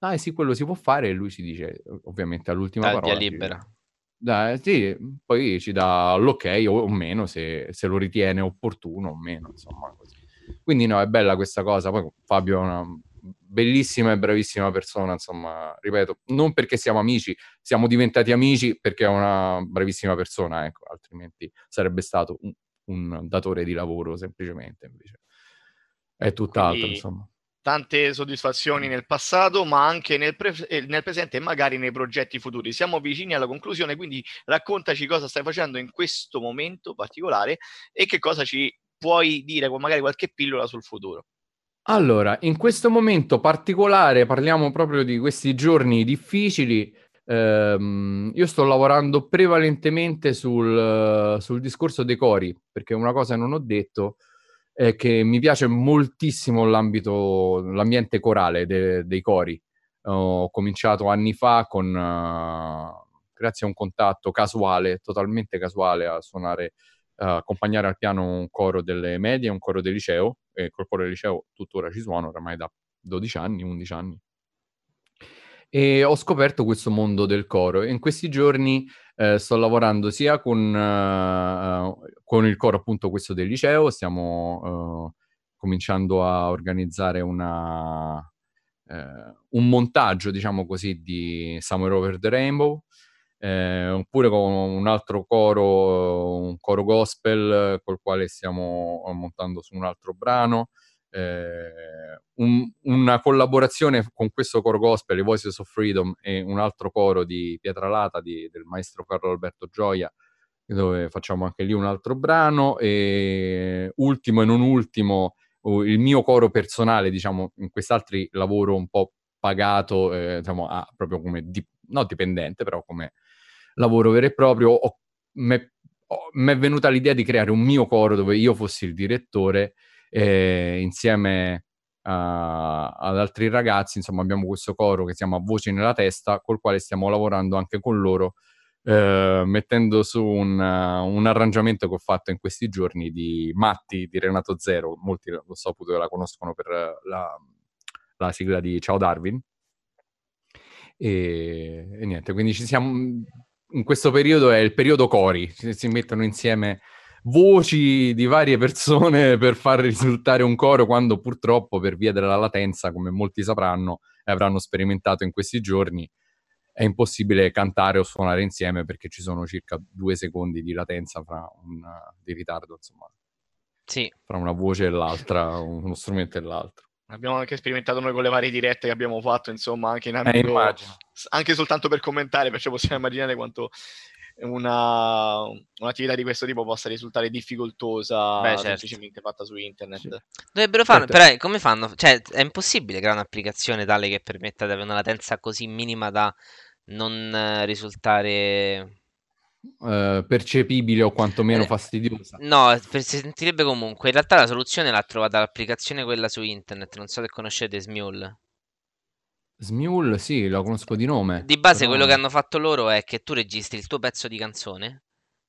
Ah, sì, quello si può fare e lui ci dice ovviamente all'ultima parola. via libera. Dai, sì, poi ci dà l'ok o, o meno se, se, lo ritiene opportuno o meno, insomma, così. Quindi no, è bella questa cosa. Poi Fabio è una bellissima e bravissima persona, insomma, ripeto, non perché siamo amici, siamo diventati amici perché è una bravissima persona, ecco, altrimenti sarebbe stato un, un datore di lavoro semplicemente, invece. È tutt'altro, Quindi, insomma. Tante soddisfazioni nel passato, ma anche nel, pre- eh, nel presente e magari nei progetti futuri. Siamo vicini alla conclusione, quindi raccontaci cosa stai facendo in questo momento particolare e che cosa ci puoi dire, magari qualche pillola sul futuro. Allora, in questo momento particolare, parliamo proprio di questi giorni difficili. Ehm, io sto lavorando prevalentemente sul, sul, discorso dei cori, perché una cosa non ho detto è che mi piace moltissimo l'ambito, l'ambiente corale de, dei cori. Ho cominciato anni fa con, uh, grazie a un contatto casuale, totalmente casuale, a suonare uh, accompagnare al piano un coro delle medie un coro del liceo, e col coro del liceo tuttora ci suono, oramai da 12 anni, 11 anni. E ho scoperto questo mondo del coro in questi giorni eh, sto lavorando sia con, uh, con, il coro appunto questo del liceo, stiamo uh, cominciando a organizzare una, uh, un montaggio, diciamo così, di Summer Over the Rainbow, eh, oppure con un altro coro, un coro gospel col quale stiamo montando su un altro brano. Eh, un, una collaborazione con questo coro gospel, Voices of Freedom, e un altro coro di Pietralata di, del maestro Carlo Alberto Gioia, dove facciamo anche lì un altro brano. E ultimo e non ultimo, il mio coro personale, diciamo, in quest'altro lavoro un po' pagato, eh, diciamo, ah, proprio come, di, no dipendente, però come lavoro vero e proprio, mi è venuta l'idea di creare un mio coro dove io fossi il direttore eh, insieme a, ad altri ragazzi, insomma abbiamo questo coro che si chiama Voci nella testa, col quale stiamo lavorando anche con loro, eh, mettendo su un, uh, un, arrangiamento che ho fatto in questi giorni di Matti di Renato Zero, molti lo saputo la conoscono per la, la sigla di Ciao Darwin. E, e, niente, quindi ci siamo in questo periodo è il periodo cori, si mettono insieme voci di varie persone per far risultare un coro quando purtroppo per via della latenza, come molti sapranno e avranno sperimentato in questi giorni, è impossibile cantare o suonare insieme perché ci sono circa due secondi di latenza fra un, di ritardo, insomma, sì. fra una voce e l'altra, uno strumento e l'altro. Abbiamo anche sperimentato noi con le varie dirette che abbiamo fatto, insomma, anche in eh, ambito, eh, anche soltanto per commentare, perciò possiamo immaginare quanto una, un'attività di questo tipo possa risultare difficoltosa Beh, certo. semplicemente fatta su internet. Sì. Dovrebbero farlo, certo. però eh, come fanno? Cioè, è impossibile creare un'applicazione tale che permetta di avere una latenza così minima da non eh, risultare Uh, percepibile o quantomeno eh, fastidiosa. No, si sentirebbe comunque. In realtà la soluzione l'ha trovata l'applicazione quella su internet. Non so se conoscete Smule. Smule, sì, lo conosco di nome. Di base, però... quello che hanno fatto loro è che tu registri il tuo pezzo di canzone,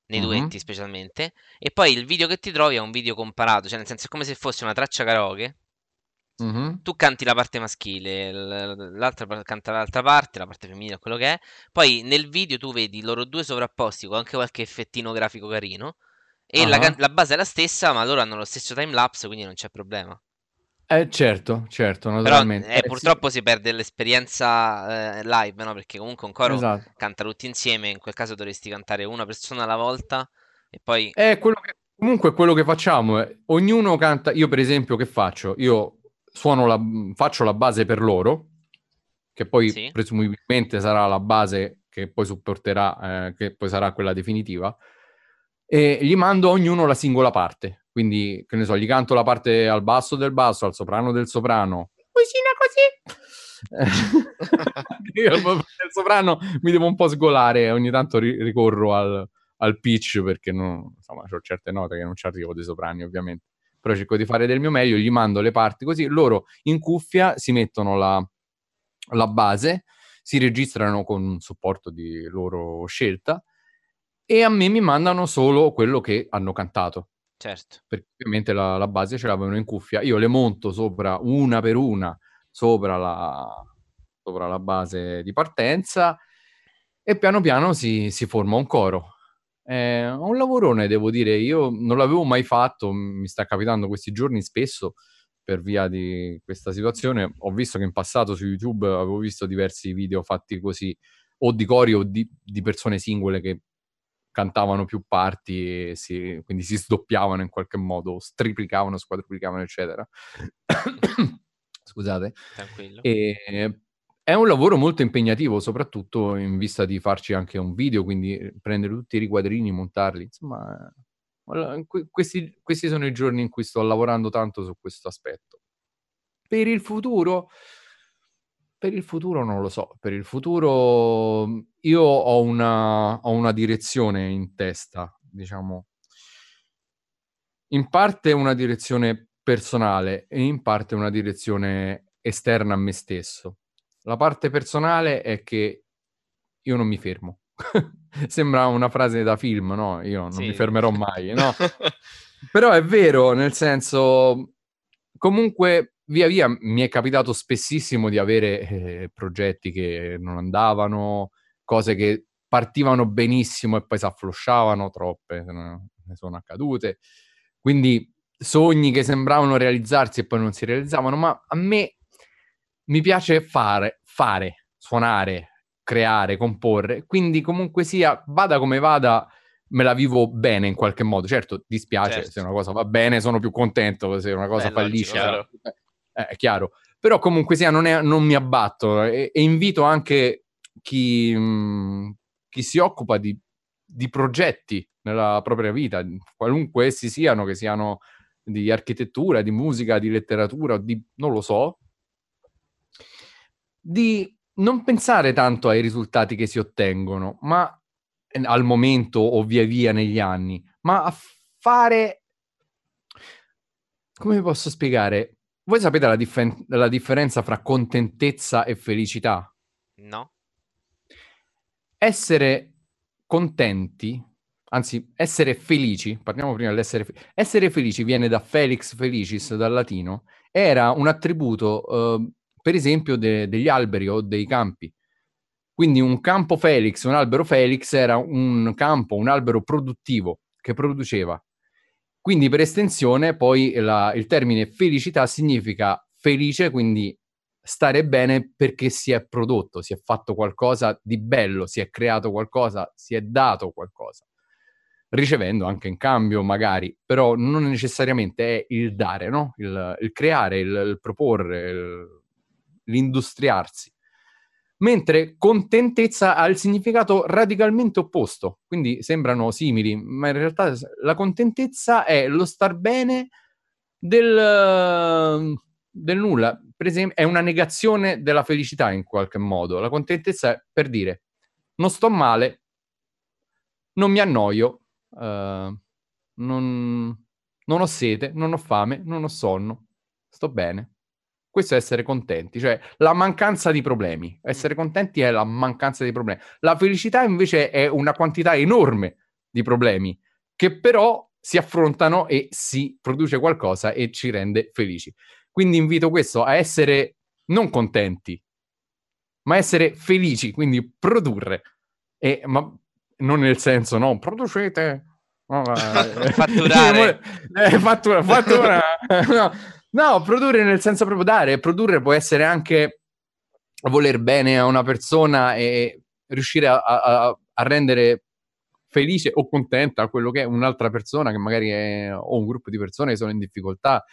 nei uh-huh. duetti specialmente, e poi il video che ti trovi è un video comparato, cioè nel senso è come se fosse una traccia karaoke Mm-hmm. Tu canti la parte maschile, l'altra canta l'altra parte, la parte femminile, quello che è. Poi nel video tu vedi loro due sovrapposti con anche qualche effettino grafico carino. E uh-huh. la, la, base è la stessa, ma loro hanno lo stesso timelapse, quindi non c'è problema. Eh, certo, certo, naturalmente. Però, eh, eh, purtroppo sì. si perde l'esperienza eh, live, no? Perché comunque un coro esatto. canta tutti insieme, in quel caso dovresti cantare una persona alla volta e poi... Eh, quello che, comunque quello che facciamo è, ognuno canta, io per esempio che faccio? Io suono la, faccio la base per loro, che poi sì. presumibilmente sarà la base che poi supporterà, eh, che poi sarà quella definitiva, e gli mando ognuno la singola parte. Quindi, che ne so, gli canto la parte al basso del basso, al soprano del soprano. Cosina così. Io il soprano mi devo un po' sgolare, ogni tanto ri- ricorro al, al pitch perché non, insomma, ho certe note che non ci arrivo dei soprani, ovviamente. Però cerco di fare del mio meglio, gli mando le parti così, loro in cuffia si mettono la, la base, si registrano con un supporto di loro scelta e a me mi mandano solo quello che hanno cantato. Certo. Perché ovviamente la, la base ce l'avevano in cuffia. Io le monto sopra una per una sopra la, sopra la base di partenza e piano piano si, si forma un coro. È un lavorone, devo dire. Io non l'avevo mai fatto, mi sta capitando questi giorni spesso per via di questa situazione. Ho visto che in passato su YouTube avevo visto diversi video fatti così, o di cori o di, di persone singole che cantavano più parti, si, quindi si sdoppiavano in qualche modo, striplicavano, squadruplicavano, eccetera. Scusate. Tranquillo. E, è un lavoro molto impegnativo, soprattutto in vista di farci anche un video, quindi prendere tutti i riquadrini, montarli. Insomma, questi, questi sono i giorni in cui sto lavorando tanto su questo aspetto. Per il futuro, per il futuro non lo so, per il futuro io ho una, ho una direzione in testa, diciamo, in parte una direzione personale e in parte una direzione esterna a me stesso. La parte personale è che io non mi fermo. Sembra una frase da film, no? Io non Sì. mi fermerò mai, no? Però è vero, nel senso, comunque via via mi è capitato spessissimo di avere eh, progetti che non andavano, cose che partivano benissimo e poi si afflosciavano, troppe ne sono accadute. Quindi sogni che sembravano realizzarsi e poi non si realizzavano, ma a me mi piace fare, fare, suonare, creare, comporre. Quindi comunque sia, vada come vada, me la vivo bene in qualche modo. Certo, dispiace Certo. se una cosa va bene, sono più contento, se una cosa Beh, fallisce, logico, eh, è chiaro. Però comunque sia, non, è- non mi abbatto e, e invito anche chi, mh, chi si occupa di, di progetti nella propria vita, qualunque essi siano, che siano di architettura, di musica, di letteratura, di non lo so, di non pensare tanto ai risultati che si ottengono, ma eh, al momento o via via negli anni, ma a fare come posso spiegare? Voi sapete la, diffen- la differenza fra contentezza e felicità? No? Essere contenti, anzi, essere felici, parliamo prima dell'essere fe- essere felici viene da felix felicis, dal latino, era un attributo, eh, per esempio, de- degli alberi o dei campi. Quindi un campo felix, un albero felix era un campo, un albero produttivo che produceva. Quindi per estensione poi la- il termine felicità significa felice, quindi stare bene perché si è prodotto, si è fatto qualcosa di bello, si è creato qualcosa, si è dato qualcosa, ricevendo anche in cambio magari, però non necessariamente è il dare, no? il, il creare, il, il proporre, il- l'industriarsi. Mentre contentezza ha il significato radicalmente opposto, quindi sembrano simili, ma in realtà la contentezza è lo star bene del, del nulla. Per esempio, è una negazione della felicità in qualche modo. La contentezza è per dire non sto male, non mi annoio, eh, non, non ho sete, non ho fame, non ho sonno, sto bene. Questo è essere contenti, cioè la mancanza di problemi. Essere contenti è la mancanza di problemi. La felicità invece è una quantità enorme di problemi che però si affrontano e si produce qualcosa e ci rende felici. Quindi invito questo a essere non contenti, ma essere felici, quindi produrre. E, ma non nel senso, no, producete. no, Fatturare. eh, fattura, fattura. no, no, produrre nel senso proprio dare. Produrre può essere anche voler bene a una persona e riuscire a, a- a rendere felice o contenta quello che è un'altra persona che magari è o un gruppo di persone che sono in difficoltà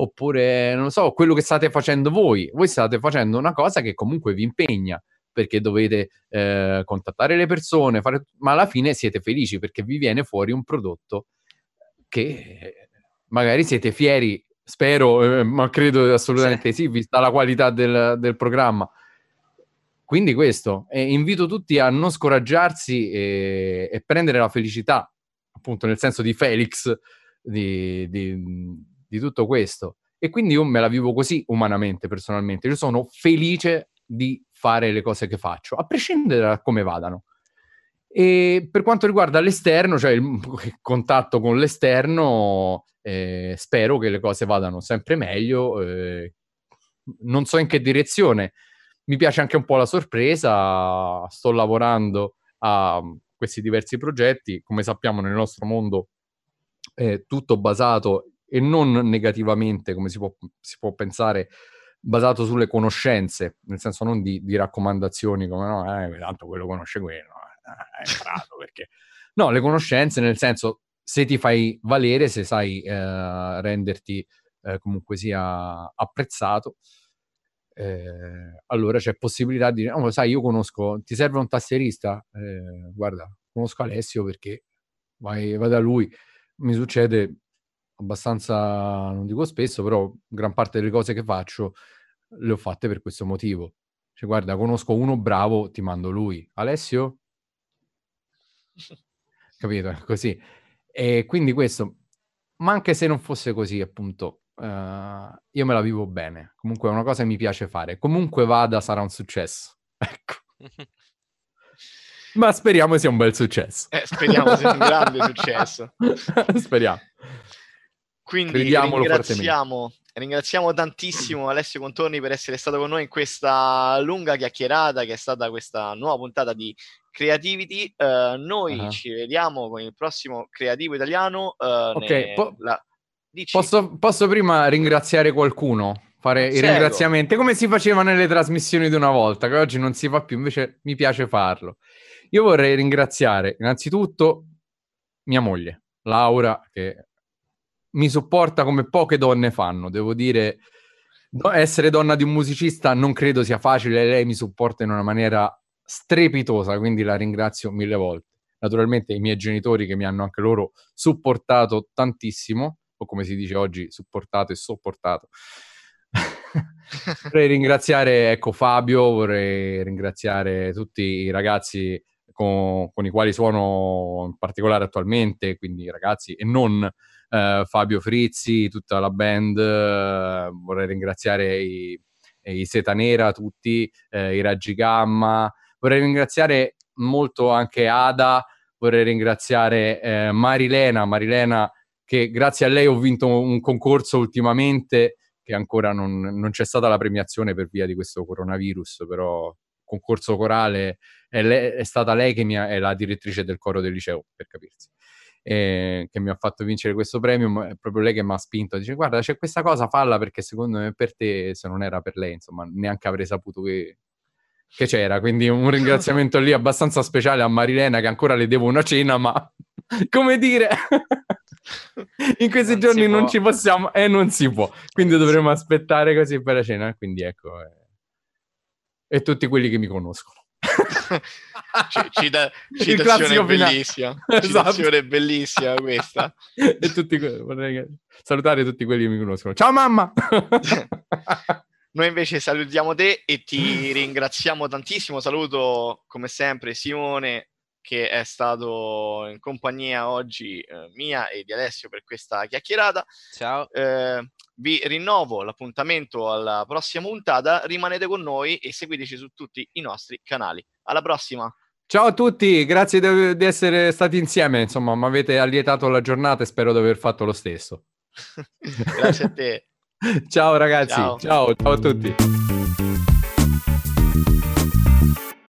oppure non so, quello che state facendo voi. Voi state facendo una cosa che comunque vi impegna perché dovete eh, contattare le persone, fare... ma alla fine siete felici perché vi viene fuori un prodotto che magari siete fieri, spero, eh, ma credo assolutamente sì. sì, vista la qualità del, del programma. Quindi questo, e invito tutti a non scoraggiarsi e, e, prendere la felicità, appunto nel senso di Felix, di, di, di tutto questo. E quindi io me la vivo così umanamente, personalmente. Io sono felice di fare le cose che faccio, a prescindere da come vadano. E per quanto riguarda l'esterno, cioè il contatto con l'esterno, eh, spero che le cose vadano sempre meglio. Eh, non so in che direzione. Mi piace anche un po' la sorpresa. Sto lavorando a questi diversi progetti. Come sappiamo, nel nostro mondo è tutto basato e non negativamente, come si può, si può pensare, basato sulle conoscenze, nel senso non di, di raccomandazioni come no, eh, tanto quello conosce quello, è imparato perché... No, le conoscenze nel senso se ti fai valere, se sai eh, renderti eh, comunque sia apprezzato, eh, allora c'è possibilità di oh, sai, io conosco, ti serve un tastierista? Eh, guarda, conosco Alessio perché vai, vai da lui. Mi succede abbastanza, non dico spesso, però gran parte delle cose che faccio le ho fatte per questo motivo. Cioè, guarda, conosco uno bravo, ti mando lui. Alessio? Capito? Così. E quindi questo, ma anche se non fosse così, appunto, uh, io me la vivo bene. Comunque è una cosa che mi piace fare. Comunque vada, sarà un successo. Ecco. ma speriamo sia un bel successo. Eh, speriamo sia un grande successo. speriamo. Quindi ringraziamo, ringraziamo tantissimo Alessio Contorni per essere stato con noi in questa lunga chiacchierata che è stata questa nuova puntata di Creativity. Uh, noi uh-huh. ci vediamo con il prossimo Creativo Italiano. Uh, ok, ne... po- la... posso, posso, prima ringraziare qualcuno? Fare i ringraziamenti come si faceva nelle trasmissioni di una volta, che oggi non si fa più, invece mi piace farlo. Io vorrei ringraziare innanzitutto mia moglie, Laura, che mi supporta come poche donne fanno. Devo dire, essere donna di un musicista non credo sia facile, lei mi supporta in una maniera strepitosa, quindi la ringrazio mille volte. Naturalmente i miei genitori che mi hanno anche loro supportato tantissimo, o come si dice oggi, supportato e sopportato. vorrei ringraziare ecco, Fabio, vorrei ringraziare tutti i ragazzi con, con, i quali suono in particolare attualmente, quindi ragazzi e non eh, Fabio Frizzi, tutta la band, eh, vorrei ringraziare i, i Seta Nera, tutti, eh, i Raggi Gamma, vorrei ringraziare molto anche Ada, vorrei ringraziare eh, Marilena, Marilena che grazie a lei ho vinto un concorso ultimamente che ancora non, non c'è stata la premiazione per via di questo coronavirus, però concorso corale è, lei, è stata lei che ha, è la direttrice del coro del liceo, per capirsi eh, che mi ha fatto vincere questo premio, è proprio lei che mi ha spinto, dice guarda c'è questa cosa, falla perché secondo me per te, se non era per lei, insomma, neanche avrei saputo che, che c'era, quindi un ringraziamento lì abbastanza speciale a Marilena che ancora le devo una cena, ma come dire... in questi non giorni non ci possiamo e eh, non si può quindi non dovremo aspettare così per la cena quindi ecco eh. e tutti quelli che mi conoscono Cita- citazione bellissima. Esatto. Citazione bellissima questa. e tutti, vorrei salutare tutti quelli che mi conoscono. Ciao mamma! Noi invece salutiamo te e ti ringraziamo tantissimo. Saluto come sempre Simone che è stato in compagnia oggi eh, mia e di Alessio per questa chiacchierata. Ciao. Eh, vi rinnovo l'appuntamento alla prossima puntata. Rimanete con noi e seguiteci su tutti i nostri canali. Alla prossima. Ciao a tutti, grazie di, di essere stati insieme. Insomma, mi avete allietato la giornata e spero di aver fatto lo stesso. grazie a te. Ciao ragazzi, ciao, ciao, ciao a tutti.